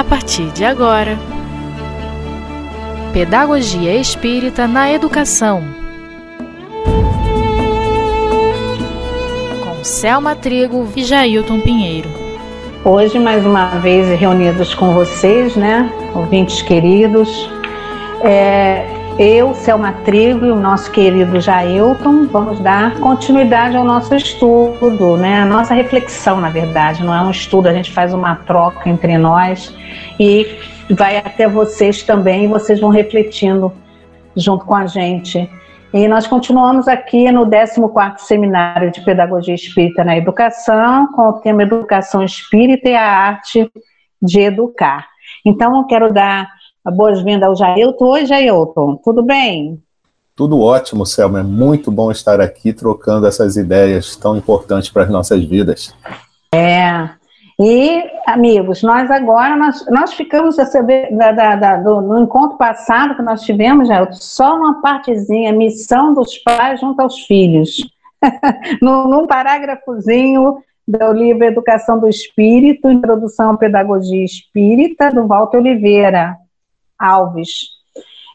a partir de agora. Pedagogia Espírita na Educação. Com Selma Trigo e Jailton Pinheiro. Hoje, mais uma vez, reunidos com vocês, né, ouvintes queridos, é, eu, Selma Trigo e o nosso querido Jailton vamos dar continuidade ao nosso estudo, né? A nossa reflexão, na verdade, não é um estudo, a gente faz uma troca entre nós e vai até vocês também, e vocês vão refletindo junto com a gente. E nós continuamos aqui no 14º Seminário de Pedagogia Espírita na Educação, com o tema Educação Espírita e a Arte de Educar. Então, eu quero dar boas-vindas ao Jailton. Oi, Jailton, tudo bem? Tudo ótimo, Selma. É muito bom estar aqui trocando essas ideias tão importantes para as nossas vidas. É. E, amigos, nós agora, nós, nós ficamos a saber da, da, da, do, no encontro passado que nós tivemos, Jailton, só uma partezinha, missão dos pais junto aos filhos. num, num parágrafozinho do livro Educação do Espírito, Introdução à Pedagogia Espírita, do Walter Oliveira. Alves.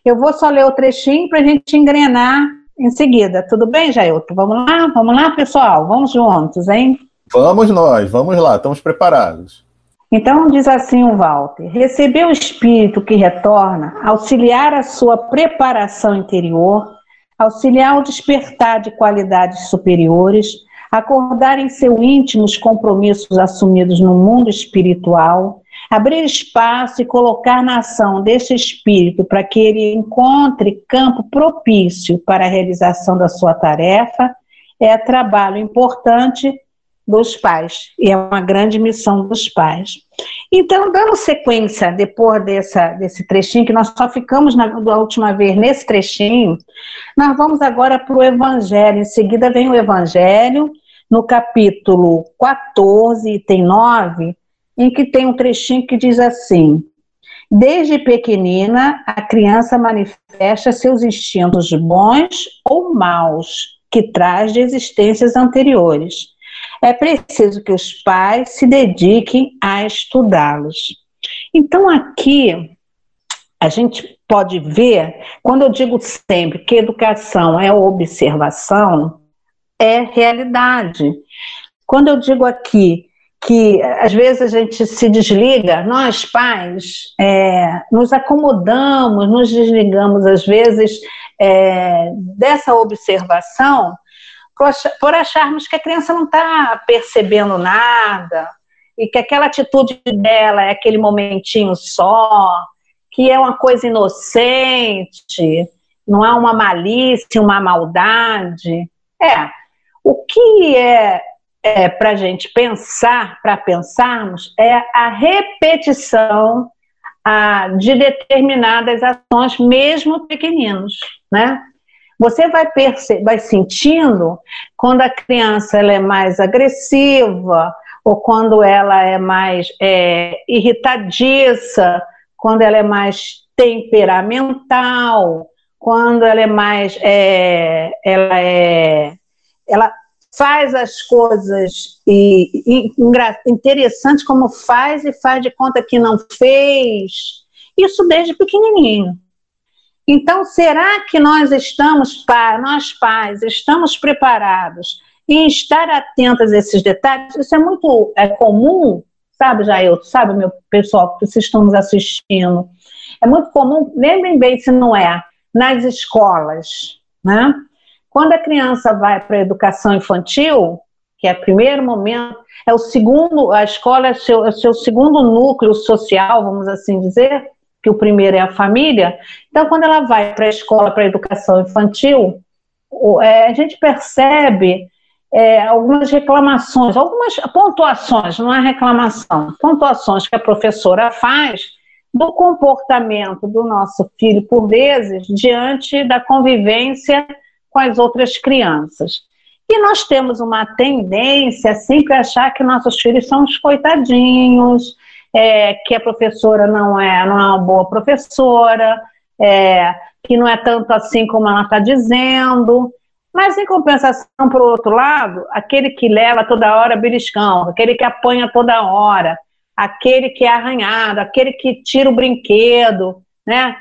Eu vou só ler o trechinho para a gente engrenar em seguida. Tudo bem, Jailton? Vamos lá? Vamos lá, pessoal? Vamos juntos, hein? Vamos nós, vamos lá, estamos preparados. Então diz assim o Walter: receber o espírito que retorna, auxiliar a sua preparação interior, auxiliar o despertar de qualidades superiores, acordar em seu íntimo os compromissos assumidos no mundo espiritual, abrir espaço e colocar na ação desse espírito para que ele encontre campo propício para a realização da sua tarefa é trabalho importante dos pais e é uma grande missão dos pais. Então, dando sequência depois dessa, desse trechinho, que nós só ficamos na, da última vez nesse trechinho, nós vamos agora para o Evangelho. Em seguida vem o Evangelho, no capítulo 14, item 9, em que tem um trechinho que diz assim: Desde pequenina, a criança manifesta seus instintos bons ou maus, que traz de existências anteriores. É preciso que os pais se dediquem a estudá-los. Então, aqui, a gente pode ver, quando eu digo sempre que educação é observação, é realidade. Quando eu digo aqui que às vezes a gente se desliga, nós pais é, nos acomodamos, nos desligamos às vezes é, dessa observação por acharmos que a criança não está percebendo nada e que aquela atitude dela é aquele momentinho só, que é uma coisa inocente, não é uma malícia, uma maldade. É, o que é é, para a gente pensar, para pensarmos, é a repetição a, de determinadas ações, mesmo pequeninos, né? Você vai, vai sentindo quando a criança ela é mais agressiva, ou quando ela é mais é, irritadiça, quando ela é mais temperamental, quando ela é mais. É, ela é. Ela faz as coisas e, e interessantes como faz e faz de conta que não fez. Isso desde pequenininho. Então, será que nós estamos, nós pais, estamos preparados em estar atentos a esses detalhes? Isso é muito é comum, sabe, Jair? Sabe, meu pessoal, que vocês estão nos assistindo. É muito comum, lembrem bem se não é, nas escolas, né? Quando a criança vai para a educação infantil, que é o primeiro momento, é o segundo, a escola é o seu, é seu segundo núcleo social, vamos assim dizer, que o primeiro é a família. Então, quando ela vai para a escola, para a educação infantil, é, a gente percebe é, algumas reclamações, algumas pontuações, não é reclamação, pontuações que a professora faz do comportamento do nosso filho, por vezes, diante da convivência com as outras crianças. E nós temos uma tendência a sempre achar que nossos filhos são os coitadinhos, é, que a professora não é, não é uma boa professora, é, que não é tanto assim como ela está dizendo. Mas, em compensação, por outro lado, aquele que leva toda hora beliscão, aquele que apanha toda hora, aquele que é arranhado, aquele que tira o brinquedo, né?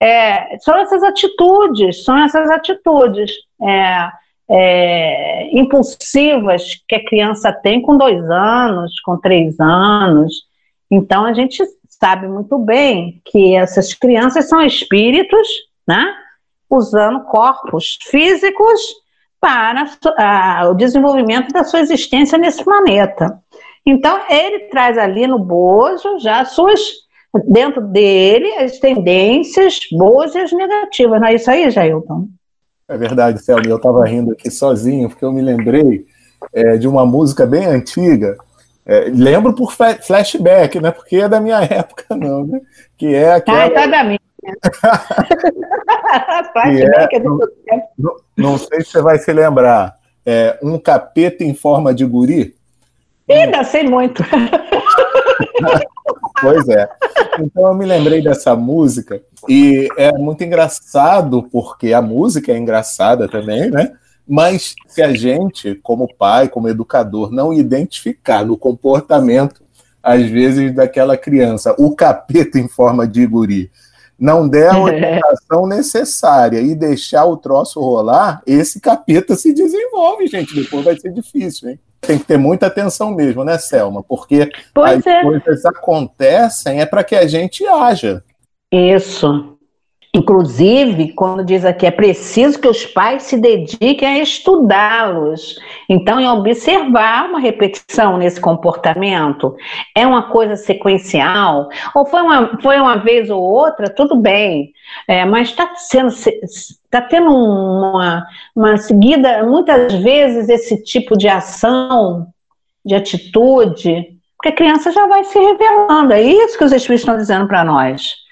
É, são essas atitudes, são essas atitudes é, é, impulsivas que a criança tem com dois anos, com três anos. Então a gente sabe muito bem que essas crianças são espíritos, né? Usando corpos físicos para a, o desenvolvimento da sua existência nesse planeta. Então, ele traz ali no bojo já suas, dentro dele, as tendências boas e as negativas. Não é isso aí, Jailton? É verdade, Selma. Eu estava rindo aqui sozinho, porque eu me lembrei é, de uma música bem antiga. É, lembro por flashback, né? Porque é da minha época, não, né? Que é aquela. Ah, tá da minha. flashback é, não, não, não sei se você vai se lembrar. É, um capeta em forma de guri. Ainda sei muito. pois é. Então eu me lembrei dessa música e é muito engraçado porque a música é engraçada também, né? Mas se a gente, como pai, como educador, não identificar no comportamento, às vezes, daquela criança, o capeta em forma de guri, não der a orientação necessária e deixar o troço rolar, esse capeta se desenvolve, gente. Depois vai ser difícil, hein? Tem que ter muita atenção mesmo, né, Selma? Porque pois as é. coisas acontecem é para que a gente haja. Isso. Inclusive, quando diz aqui, é preciso que os pais se dediquem a estudá-los. Então, em observar uma repetição nesse comportamento, é uma coisa sequencial, ou foi uma, foi uma vez ou outra, tudo bem, é, mas está sendo está tendo uma, uma seguida, muitas vezes, esse tipo de ação, de atitude, porque a criança já vai se revelando. É isso que os Espíritos estão dizendo para nós.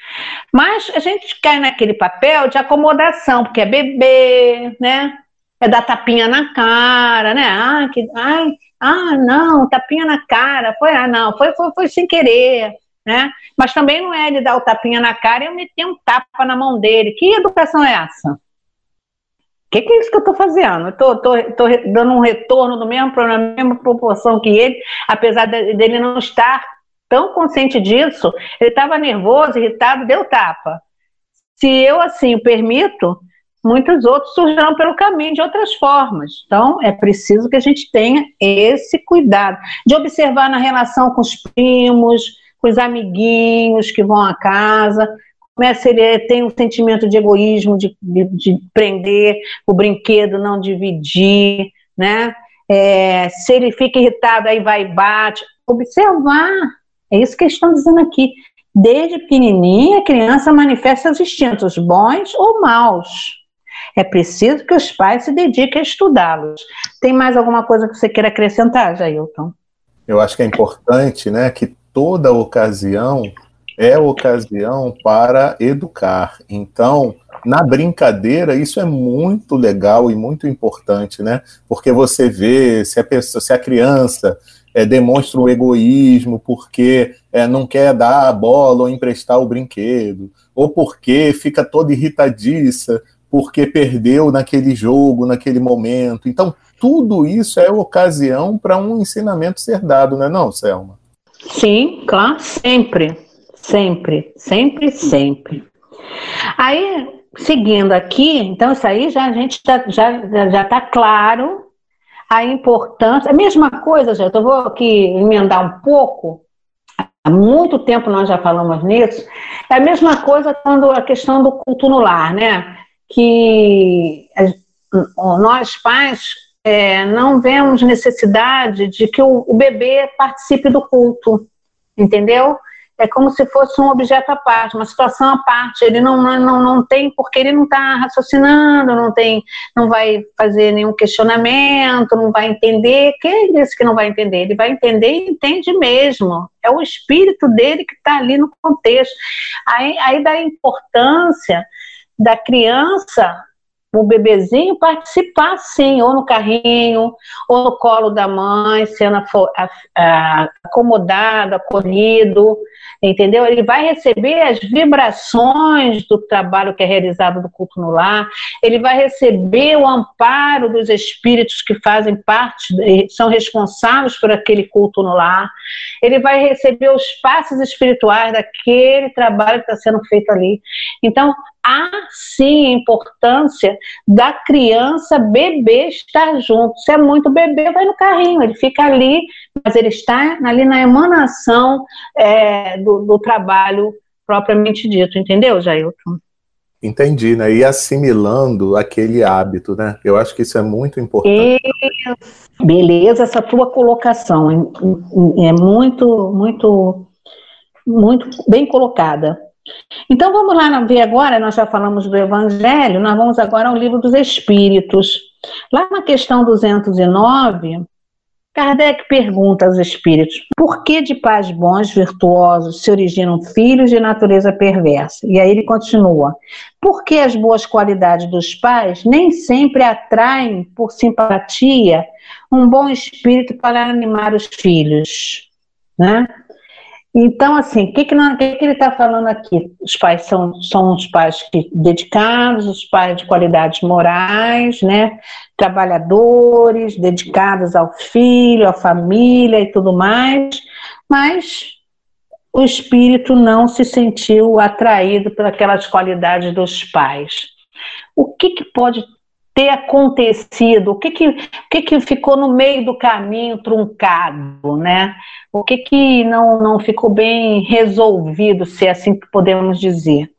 Mas a gente cai naquele papel de acomodação, porque é bebê, né? É dar tapinha na cara, né? Ah, que, ai, ah, não, tapinha na cara, foi, ah, não, foi, foi, foi sem querer, né? Mas também não é ele dar o tapinha na cara e eu meter um tapa na mão dele. Que educação é essa? O que, que, é isso que eu estou fazendo? Estou dando um retorno do mesmo, na mesma proporção que ele, apesar de, dele não estar tão consciente disso, ele estava nervoso, irritado, deu tapa. Se eu assim o permito, muitos outros surgirão pelo caminho de outras formas. Então, é preciso que a gente tenha esse cuidado de observar na relação com os primos, com os amiguinhos que vão à casa, como é ele tem um sentimento de egoísmo, de, de, de prender o brinquedo, não dividir, né? É, se ele fica irritado, aí vai e bate. Observar é isso que eles estão dizendo aqui. Desde pequenininha, a criança manifesta os instintos bons ou maus. É preciso que os pais se dediquem a estudá-los. Tem mais alguma coisa que você queira acrescentar, Jailton? Eu acho que é importante, né, que toda ocasião é ocasião para educar. Então, na brincadeira, isso é muito legal e muito importante, né? Porque você vê se a pessoa, se a criança é, demonstra o egoísmo porque é, não quer dar a bola ou emprestar o brinquedo, ou porque fica toda irritadiça porque perdeu naquele jogo, naquele momento. Então, tudo isso é ocasião para um ensinamento ser dado, não é não, Selma? Sim, claro, sempre, sempre, sempre, sempre. Aí, seguindo aqui, então isso aí já a gente já já já está claro a importância. A mesma coisa, gente, eu vou aqui emendar um pouco. Há muito tempo nós já falamos nisso. É a mesma coisa quando a questão do culto no lar, né? Que nós pais é, não vemos necessidade de que o, o bebê participe do culto, entendeu? É como se fosse um objeto à parte, uma situação à parte. Ele não, não, não tem, porque ele não está raciocinando, não tem, não vai fazer nenhum questionamento, não vai entender. Quem disse que não vai entender? Ele vai entender e entende mesmo. É o espírito dele que está ali no contexto. Aí, aí da importância da criança o bebezinho participar sim, ou no carrinho, ou no colo da mãe, sendo acomodado, acolhido, entendeu? Ele vai receber as vibrações do trabalho que é realizado do culto no lar, ele vai receber o amparo dos espíritos que fazem parte, são responsáveis por aquele culto no lar, ele vai receber os passos espirituais daquele trabalho que está sendo feito ali. Então, há sim a importância da criança bebê estar junto. Se é muito bebê, vai no carrinho, ele fica ali, mas ele está ali na emanação é, do, do, trabalho propriamente dito, entendeu, Jailton? Entendi, né? E assimilando aquele hábito, né? Eu acho que isso é muito importante. E... Beleza, essa tua colocação é muito, muito, muito bem colocada. Então vamos lá ver agora, nós já falamos do Evangelho, nós vamos agora ao livro dos Espíritos. Lá na questão 209, Kardec pergunta aos espíritos: por que de pais bons, virtuosos, se originam filhos de natureza perversa? E aí ele continua: por que as boas qualidades dos pais nem sempre atraem, por simpatia, um bom espírito para animar os filhos? Né? Então, assim, o que, que, que, que ele está falando aqui? Os pais são, são os pais que, dedicados, os pais de qualidades morais, né? Trabalhadores, dedicados ao filho, à família e tudo mais, mas o espírito não se sentiu atraído por aquelas qualidades dos pais. O que, que pode ter acontecido? O que que, o que que ficou no meio do caminho truncado, né? O que que não, não ficou bem resolvido, se é assim que podemos dizer?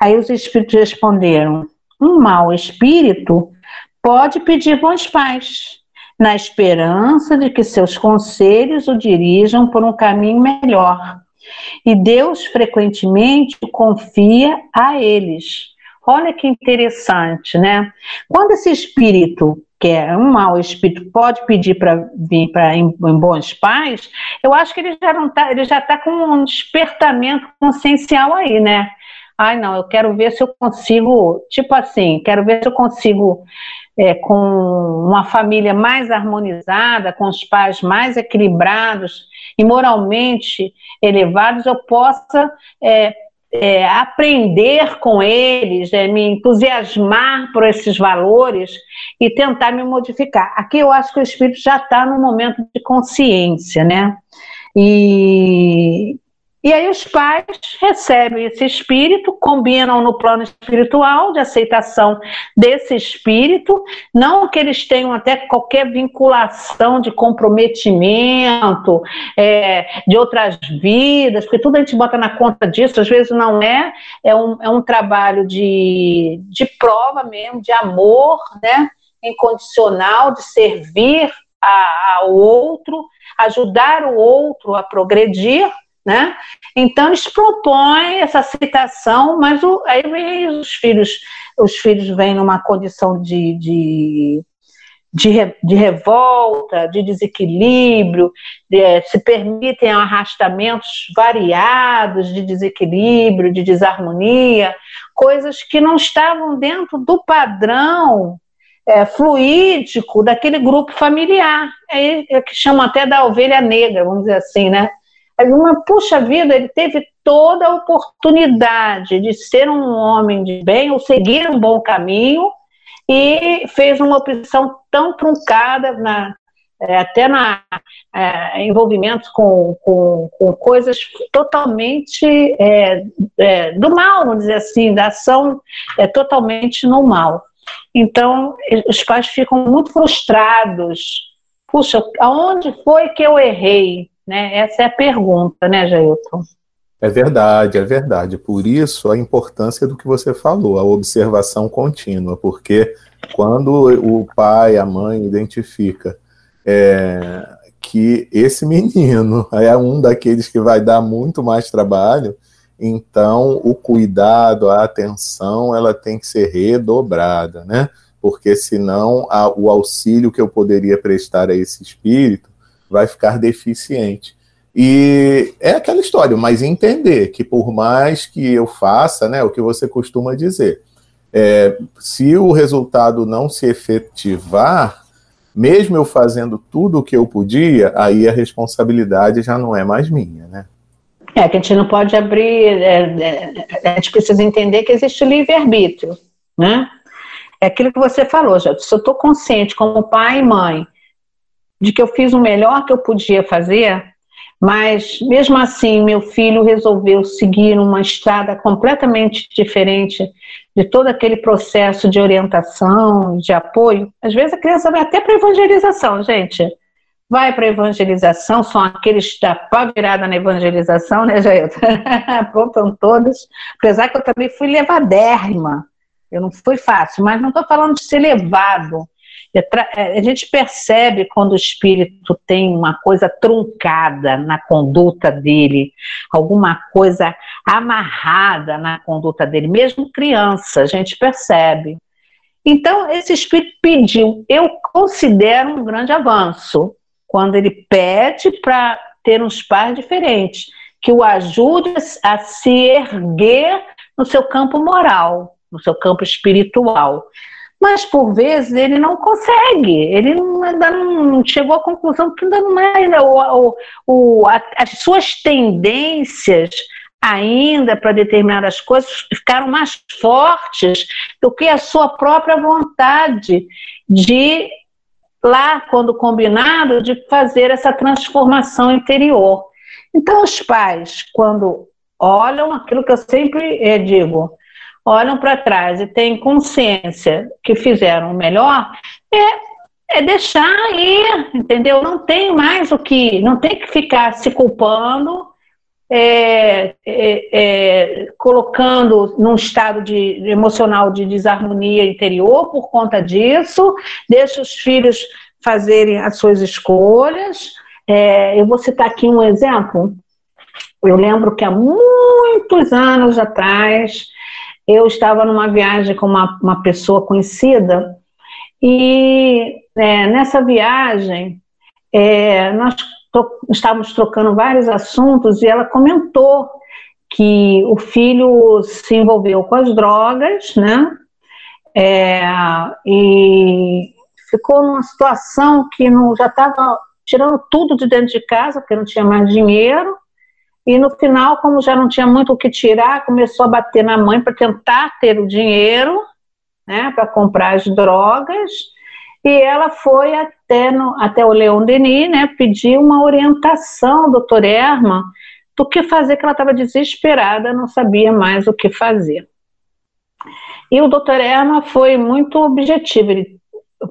Aí os espíritos responderam: um mau espírito pode pedir bons pais, na esperança de que seus conselhos o dirijam por um caminho melhor. E Deus frequentemente confia a eles Olha que interessante, né? Quando esse espírito, que é um mau espírito, pode pedir para vir para em, em, bons pais, eu acho que ele já não tá, ele já está com um despertamento consciencial aí, né? Ai, não, eu quero ver se eu consigo, tipo assim, quero ver se eu consigo é, com uma família mais harmonizada, com os pais mais equilibrados e moralmente elevados, eu possa é, é, aprender com eles, é, me entusiasmar por esses valores e tentar me modificar. Aqui eu acho que o espírito já está no momento de consciência, né? E, e aí os pais recebem esse espírito, combinam no plano espiritual de aceitação desse espírito, não que eles tenham até qualquer vinculação de comprometimento é, de outras vidas, porque tudo a gente bota na conta disso, às vezes não é, é um, é um trabalho de, de prova mesmo, de amor, né, incondicional, de servir ao outro, ajudar o outro a progredir, né? Então eles propõem essa aceitação, mas o, aí os filhos, os filhos vêm numa condição de, de, de, de revolta, de desequilíbrio, de, eh, se permitem arrastamentos variados de desequilíbrio, de desarmonia, coisas que não estavam dentro do padrão é, fluídico daquele grupo familiar, é, é que chama até da ovelha negra, vamos dizer assim, né? Uma puxa vida, ele teve toda a oportunidade de ser um homem de bem ou seguir um bom caminho e fez uma opção tão truncada na, é, até na é, envolvimentos com, com, com, coisas totalmente é, é, do mal, vamos dizer assim, da ação é, totalmente no mal. Então, os pais ficam muito frustrados. Puxa, aonde foi que eu errei? Né? Essa é a pergunta, né, Jailton? É verdade, é verdade. Por isso a importância do que você falou, a observação contínua, porque quando o pai, a mãe identifica é, que esse menino é um daqueles que vai dar muito mais trabalho, então o cuidado, a atenção, ela tem que ser redobrada, né? Porque senão a, o auxílio que eu poderia prestar a esse espírito vai ficar deficiente. E é aquela história, mas entender que por mais que eu faça, né, o que você costuma dizer, é, se o resultado não se efetivar, mesmo eu fazendo tudo o que eu podia, aí a responsabilidade já não é mais minha, né? É, que a gente não pode abrir, é, é, a gente precisa entender que existe livre-arbítrio, né? É aquilo que você falou, já. Se eu estou consciente como pai e mãe de que eu fiz o melhor que eu podia fazer, mas mesmo assim meu filho resolveu seguir uma estrada completamente diferente de todo aquele processo de orientação, de apoio. Às vezes a criança vai até para evangelização, gente. Vai para evangelização, são aqueles da pá virada na evangelização, né, Jair? Aprontam todos. Apesar que eu também fui levadérrima. Eu não fui fácil, mas não estou falando de ser levado. É, a gente percebe quando o espírito tem uma coisa truncada na conduta dele, alguma coisa amarrada na conduta dele, mesmo criança, a gente percebe. Então, esse espírito pediu, eu considero um grande avanço, quando ele pede para ter uns pais diferentes, que o ajude a se erguer no seu campo moral, no seu campo espiritual mas por vezes ele não consegue, ele não, ainda não chegou à conclusão que ainda não é o, o, a, as suas tendências ainda para determinadas coisas ficaram mais fortes do que a sua própria vontade de lá quando combinado de fazer essa transformação interior. Então os pais quando olham aquilo que eu sempre é, digo, olham para trás e têm consciência que fizeram o melhor, é, é deixar ir, entendeu? Não tem mais o que, não tem que ficar se culpando, é, é, é, colocando num estado de, emocional de desarmonia interior por conta disso, deixa os filhos fazerem as suas escolhas. É, eu vou citar aqui um exemplo. Eu lembro que há muitos anos atrás, eu estava numa viagem com uma, uma pessoa conhecida e é, nessa viagem é, nós estávamos trocando vários assuntos e ela comentou que o filho se envolveu com as drogas, né? É, e ficou numa situação que não, já estava tirando tudo de dentro de casa, porque não tinha mais dinheiro, e no final, como já não tinha muito o que tirar, começou a bater na mãe para tentar ter o dinheiro, né, para comprar as drogas. E ela foi até, no, até o Leon Denis, né, pedir uma orientação, doutor Erma, do que fazer, que ela estava desesperada, não sabia mais o que fazer. E o doutor Erma foi muito objetivo. Ele,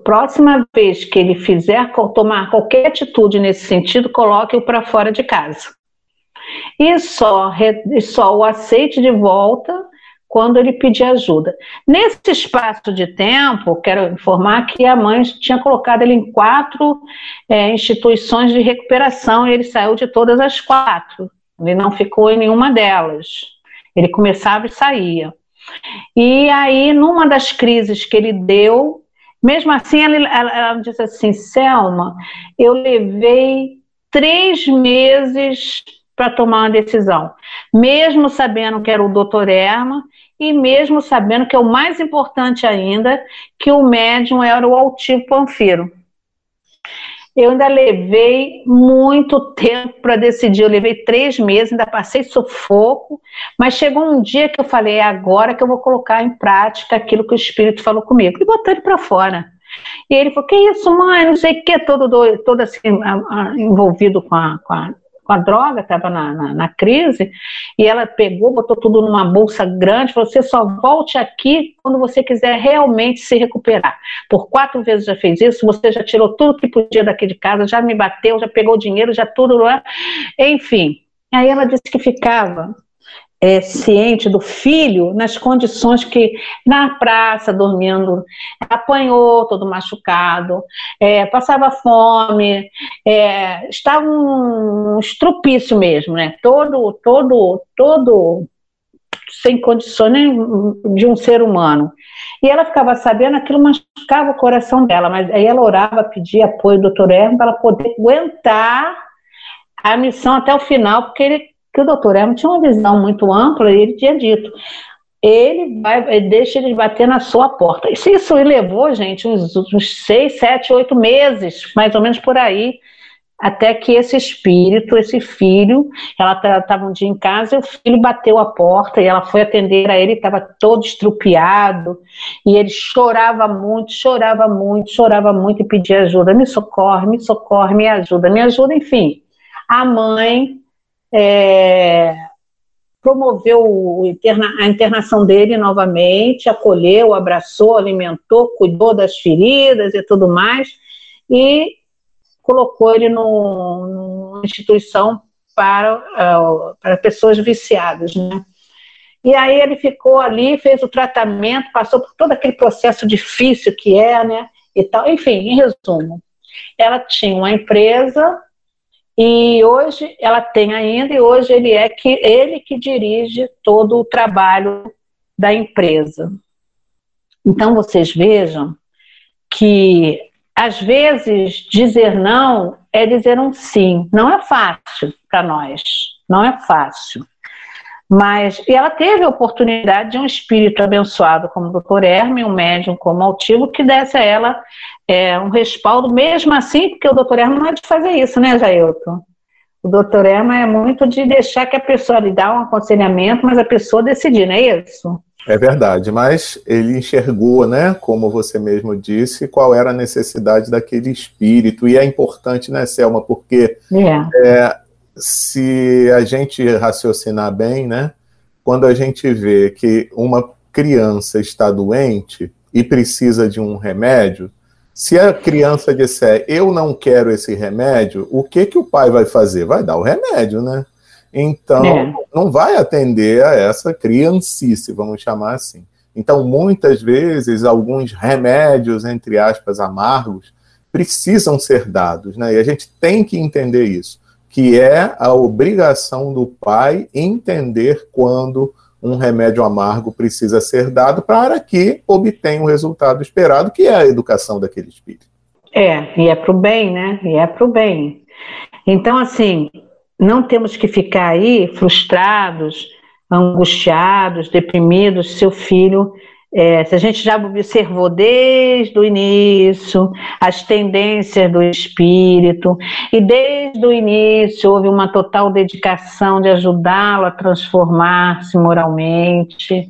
próxima vez que ele fizer tomar qualquer atitude nesse sentido, coloque-o para fora de casa e só, só o aceite de volta quando ele pedir ajuda. Nesse espaço de tempo, quero informar que a mãe tinha colocado ele em quatro é, instituições de recuperação e ele saiu de todas as quatro. Ele não ficou em nenhuma delas. Ele começava e saía. E aí, numa das crises que ele deu, mesmo assim, ela, ela, ela disse assim: Selma, eu levei três meses para tomar uma decisão, mesmo sabendo que era o doutor Erma e mesmo sabendo que é o mais importante ainda, que o médium era o altivo Panfiro. Eu ainda levei muito tempo para decidir, eu levei três meses, ainda passei sufoco, mas chegou um dia que eu falei, é agora que eu vou colocar em prática aquilo que o Espírito falou comigo, e botei ele para fora. E ele falou, que isso, mãe, não sei o que, todo, todo assim, envolvido com a, com a com a droga, estava na, na, na, crise, e ela pegou, botou tudo numa bolsa grande, falou, você só volte aqui quando você quiser realmente se recuperar. Por quatro vezes já fez isso, você já tirou tudo que podia daqui de casa, já me bateu, já pegou dinheiro, já tudo lá, enfim. Aí ela disse que ficava é, ciente do filho nas condições que na praça dormindo apanhou todo machucado é, passava fome é, estava um estrupício mesmo né? Todo todo todo sem condições de um ser humano. E ela ficava sabendo aquilo machucava o coração dela mas aí ela orava pedia apoio do doutor Hermes para ela poder aguentar a missão até o final porque ele que o doutor Hermo tinha uma visão muito ampla e ele tinha dito: ele vai, deixa ele bater na sua porta. Isso, isso levou, gente, uns, uns seis, sete, oito meses, mais ou menos por aí, até que esse espírito, esse filho, ela estava um dia em casa e o filho bateu a porta e ela foi atender a ele, estava todo estrupiado e ele chorava muito, chorava muito, chorava muito e pedia ajuda, me socorre, me socorre, me ajuda, me ajuda, enfim. A mãe é, promoveu a internação dele novamente, acolheu, abraçou, alimentou, cuidou das feridas e tudo mais, e colocou ele no, numa instituição para, uh, para pessoas viciadas, né? E aí ele ficou ali, fez o tratamento, passou por todo aquele processo difícil que é, né? E tal. Enfim, em resumo, ela tinha uma empresa e hoje ela tem ainda, e hoje ele é que ele que dirige todo o trabalho da empresa. Então vocês vejam que às vezes dizer não é dizer um sim. Não é fácil para nós, não é fácil. Mas e ela teve a oportunidade de um espírito abençoado como o doutor Herme, um médium como altivo, que desse a ela é, um respaldo, mesmo assim, porque o doutor Herman não é de fazer isso, né, Jailton? O doutor Herman é muito de deixar que a pessoa lhe dá um aconselhamento, mas a pessoa decidir, não é isso? É verdade, mas ele enxergou, né, como você mesmo disse, qual era a necessidade daquele espírito. E é importante, né, Selma, porque é. É, se a gente raciocinar bem, né, quando a gente vê que uma criança está doente e precisa de um remédio, se a criança disser eu não quero esse remédio, o que que o pai vai fazer? Vai dar o remédio, né? Então, é. não vai atender a essa criancice, vamos chamar assim. Então, muitas vezes, alguns remédios, entre aspas, amargos, precisam ser dados, né? E a gente tem que entender isso, que é a obrigação do pai entender quando um remédio amargo precisa ser dado para que obtenha o resultado esperado, que é a educação daquele espírito. É, e é para o bem, né? E é para o bem. Então, assim, não temos que ficar aí frustrados, angustiados, deprimidos, seu filho é, se a gente já observou desde o início as tendências do espírito, e desde o início houve uma total dedicação de ajudá-lo a transformar-se moralmente,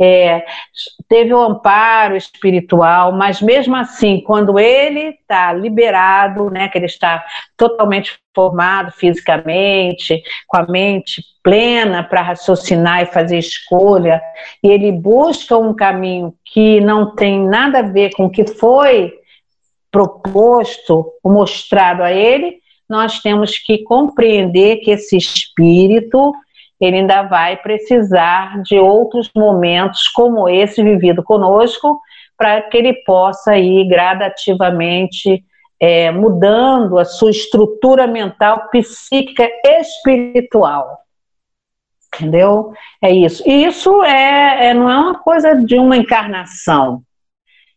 é, teve o amparo espiritual, mas mesmo assim, quando ele está liberado, né, que ele está totalmente formado fisicamente, com a mente plena para raciocinar e fazer escolha, e ele busca um caminho que não tem nada a ver com o que foi proposto, mostrado a ele, nós temos que compreender que esse espírito ele ainda vai precisar de outros momentos como esse vivido conosco, para que ele possa ir gradativamente é, mudando a sua estrutura mental, psíquica, espiritual. Entendeu? É isso. E isso é, é, não é uma coisa de uma encarnação.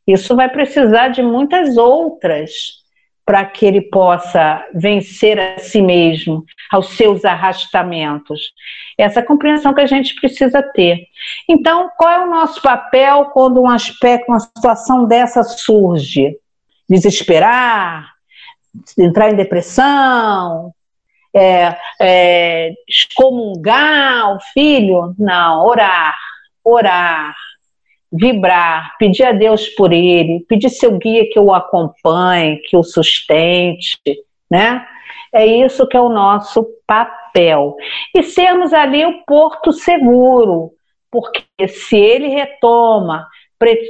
Isso vai precisar de muitas outras para que ele possa vencer a si mesmo, aos seus arrastamentos. Essa compreensão que a gente precisa ter. Então, qual é o nosso papel quando um aspecto, uma situação dessa surge? Desesperar, entrar em depressão, é, é, excomungar o filho? Não, orar, orar, vibrar, pedir a Deus por ele, pedir seu guia que o acompanhe, que o sustente, né? É isso que é o nosso papel. E sermos ali o porto seguro, porque se ele retoma,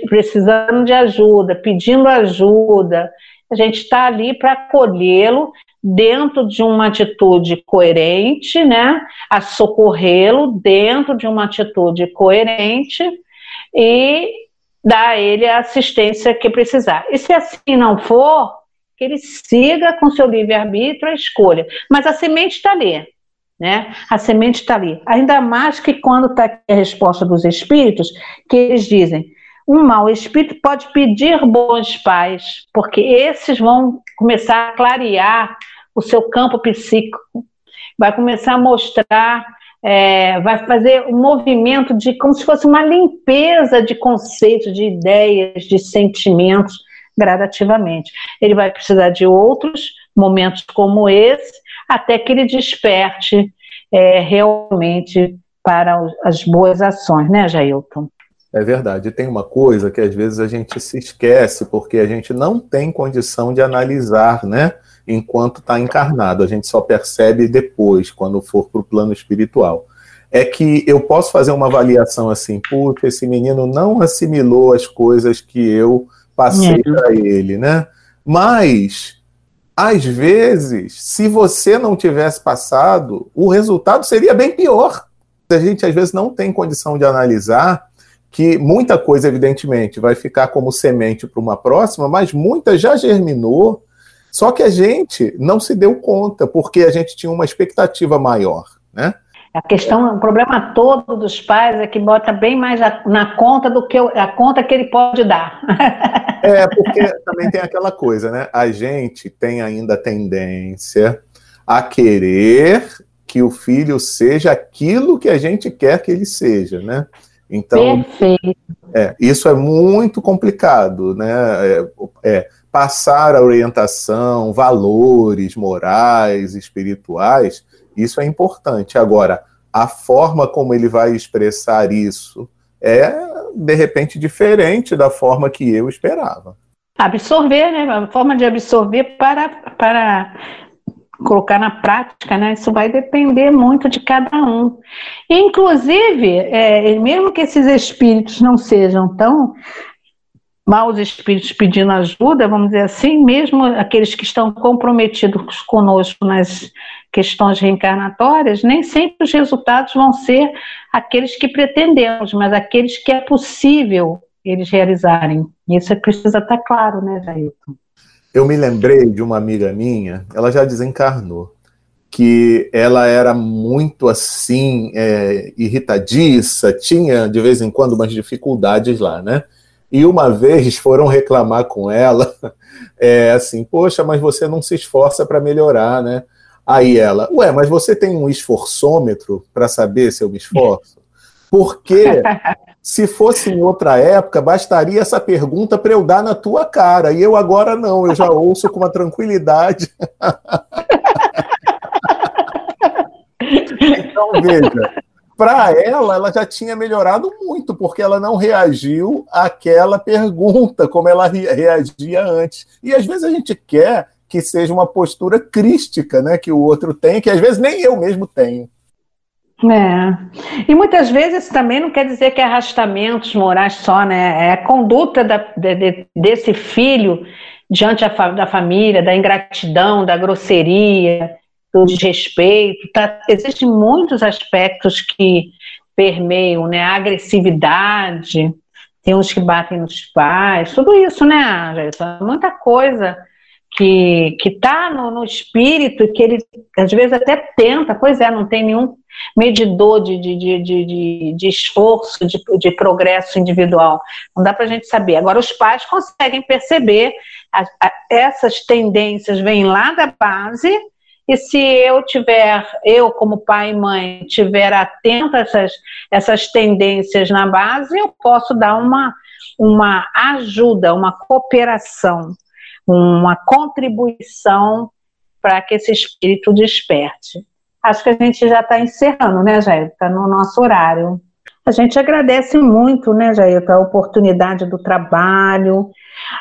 precisando de ajuda, pedindo ajuda, a gente está ali para acolhê-lo dentro de uma atitude coerente, né? A socorrê-lo dentro de uma atitude coerente e dar a ele a assistência que precisar. E se assim não for, que ele siga com seu livre-arbítrio a escolha. Mas a semente está ali, né? A semente está ali. Ainda mais que quando está a resposta dos espíritos, que eles dizem, um mau espírito pode pedir bons pais, porque esses vão começar a clarear o seu campo psíquico, vai começar a mostrar é, vai fazer um movimento de como se fosse uma limpeza de conceitos, de ideias, de sentimentos, gradativamente. Ele vai precisar de outros momentos como esse, até que ele desperte é, realmente para as boas ações, né, Jailton? É verdade. Tem uma coisa que às vezes a gente se esquece, porque a gente não tem condição de analisar, né? Enquanto está encarnado. A gente só percebe depois, quando for para o plano espiritual. É que eu posso fazer uma avaliação assim, puta, esse menino não assimilou as coisas que eu passei é. para ele, né? Mas às vezes, se você não tivesse passado, o resultado seria bem pior. A gente às vezes não tem condição de analisar que muita coisa, evidentemente, vai ficar como semente para uma próxima, mas muita já germinou, só que a gente não se deu conta, porque a gente tinha uma expectativa maior, né? A questão, o problema todo dos pais é que bota bem mais a, na conta do que a conta que ele pode dar. É, porque também tem aquela coisa, né? A gente tem ainda tendência a querer que o filho seja aquilo que a gente quer que ele seja, né? Então, Perfeito. É, isso é muito complicado, né? É, é, passar a orientação, valores morais, espirituais, isso é importante. Agora, a forma como ele vai expressar isso é, de repente, diferente da forma que eu esperava. Absorver, né? A forma de absorver para, para colocar na prática, né? Isso vai depender muito de cada um. Inclusive, é, mesmo que esses espíritos não sejam tão maus espíritos pedindo ajuda, vamos dizer assim, mesmo aqueles que estão comprometidos conosco nas questões reencarnatórias, nem sempre os resultados vão ser aqueles que pretendemos, mas aqueles que é possível eles realizarem. Isso precisa estar claro, né, Jailton? Eu me lembrei de uma amiga minha, ela já desencarnou, que ela era muito assim, é, irritadiça, tinha de vez em quando umas dificuldades lá, né? E uma vez foram reclamar com ela, é, assim, poxa, mas você não se esforça para melhorar, né? Aí ela, ué, mas você tem um esforçômetro para saber se eu me esforço? Porque se fosse em outra época, bastaria essa pergunta para eu dar na tua cara. E eu agora não, eu já ouço com uma tranquilidade. então, veja, para ela, ela já tinha melhorado muito, porque ela não reagiu àquela pergunta como ela reagia antes. E às vezes a gente quer que seja uma postura crística, né, que o outro tem, que às vezes nem eu mesmo tenho. É. E muitas vezes também não quer dizer que é arrastamentos morais só, né? É a conduta da, de, desse filho diante da família, da ingratidão, da grosseria, do desrespeito. Tá? Existem muitos aspectos que permeiam, né? A agressividade, tem uns que batem nos pais, tudo isso, né, Angela? Muita coisa que está no, no, espírito que ele às vezes até tenta, pois é, não tem nenhum medidor de, de, de, de, de esforço, de, de progresso individual. Não dá para a gente saber. Agora, os pais conseguem perceber a, a, essas tendências vêm lá da base e se eu tiver, eu como pai e mãe, tiver atento a essas, essas tendências na base, eu posso dar uma, uma ajuda, uma cooperação uma contribuição para que esse espírito desperte. Acho que a gente já está encerrando, né, Jair? Está no nosso horário. A gente agradece muito, né, Jair, a oportunidade do trabalho.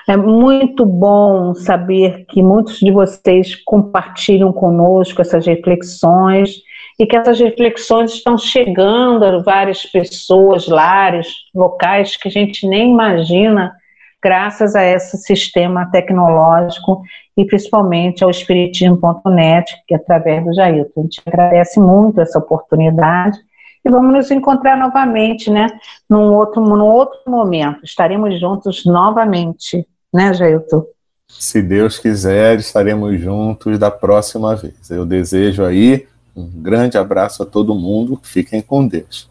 É muito bom saber que muitos de vocês compartilham conosco essas reflexões e que essas reflexões estão chegando a várias pessoas, lares, locais que a gente nem imagina graças a esse sistema tecnológico e principalmente ao Espiritismo.net, que é através do Jailton. A gente agradece muito essa oportunidade e vamos nos encontrar novamente, né, num outro, num outro momento. Estaremos juntos novamente, né, Jailton? Se Deus quiser, estaremos juntos da próxima vez. Eu desejo aí um grande abraço a todo mundo. Fiquem com Deus.